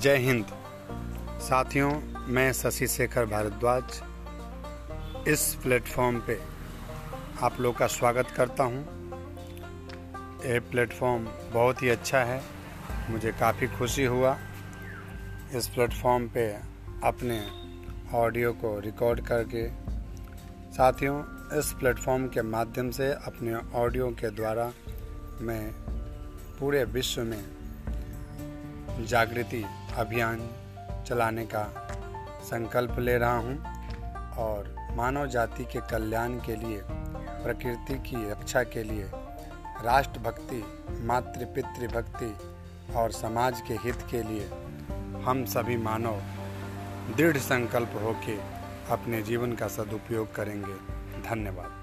जय हिंद। साथियों, मैं शशि शेखर भारद्वाज इस प्लेटफॉर्म पे आप लोग का स्वागत करता हूँ। ये प्लेटफॉर्म बहुत ही अच्छा है, मुझे काफ़ी खुशी हुआ। इस प्लेटफॉर्म पे अपने ऑडियो को रिकॉर्ड करके, साथियों, इस प्लेटफॉर्म के माध्यम से अपने ऑडियो के द्वारा मैं पूरे विश्व में जागृति अभियान चलाने का संकल्प ले रहा हूँ और मानव जाति के कल्याण के लिए, प्रकृति की रक्षा के लिए, राष्ट्रभक्ति मातृ और समाज के हित के लिए हम सभी मानव दृढ़ संकल्प होके अपने जीवन का सदुपयोग करेंगे। धन्यवाद।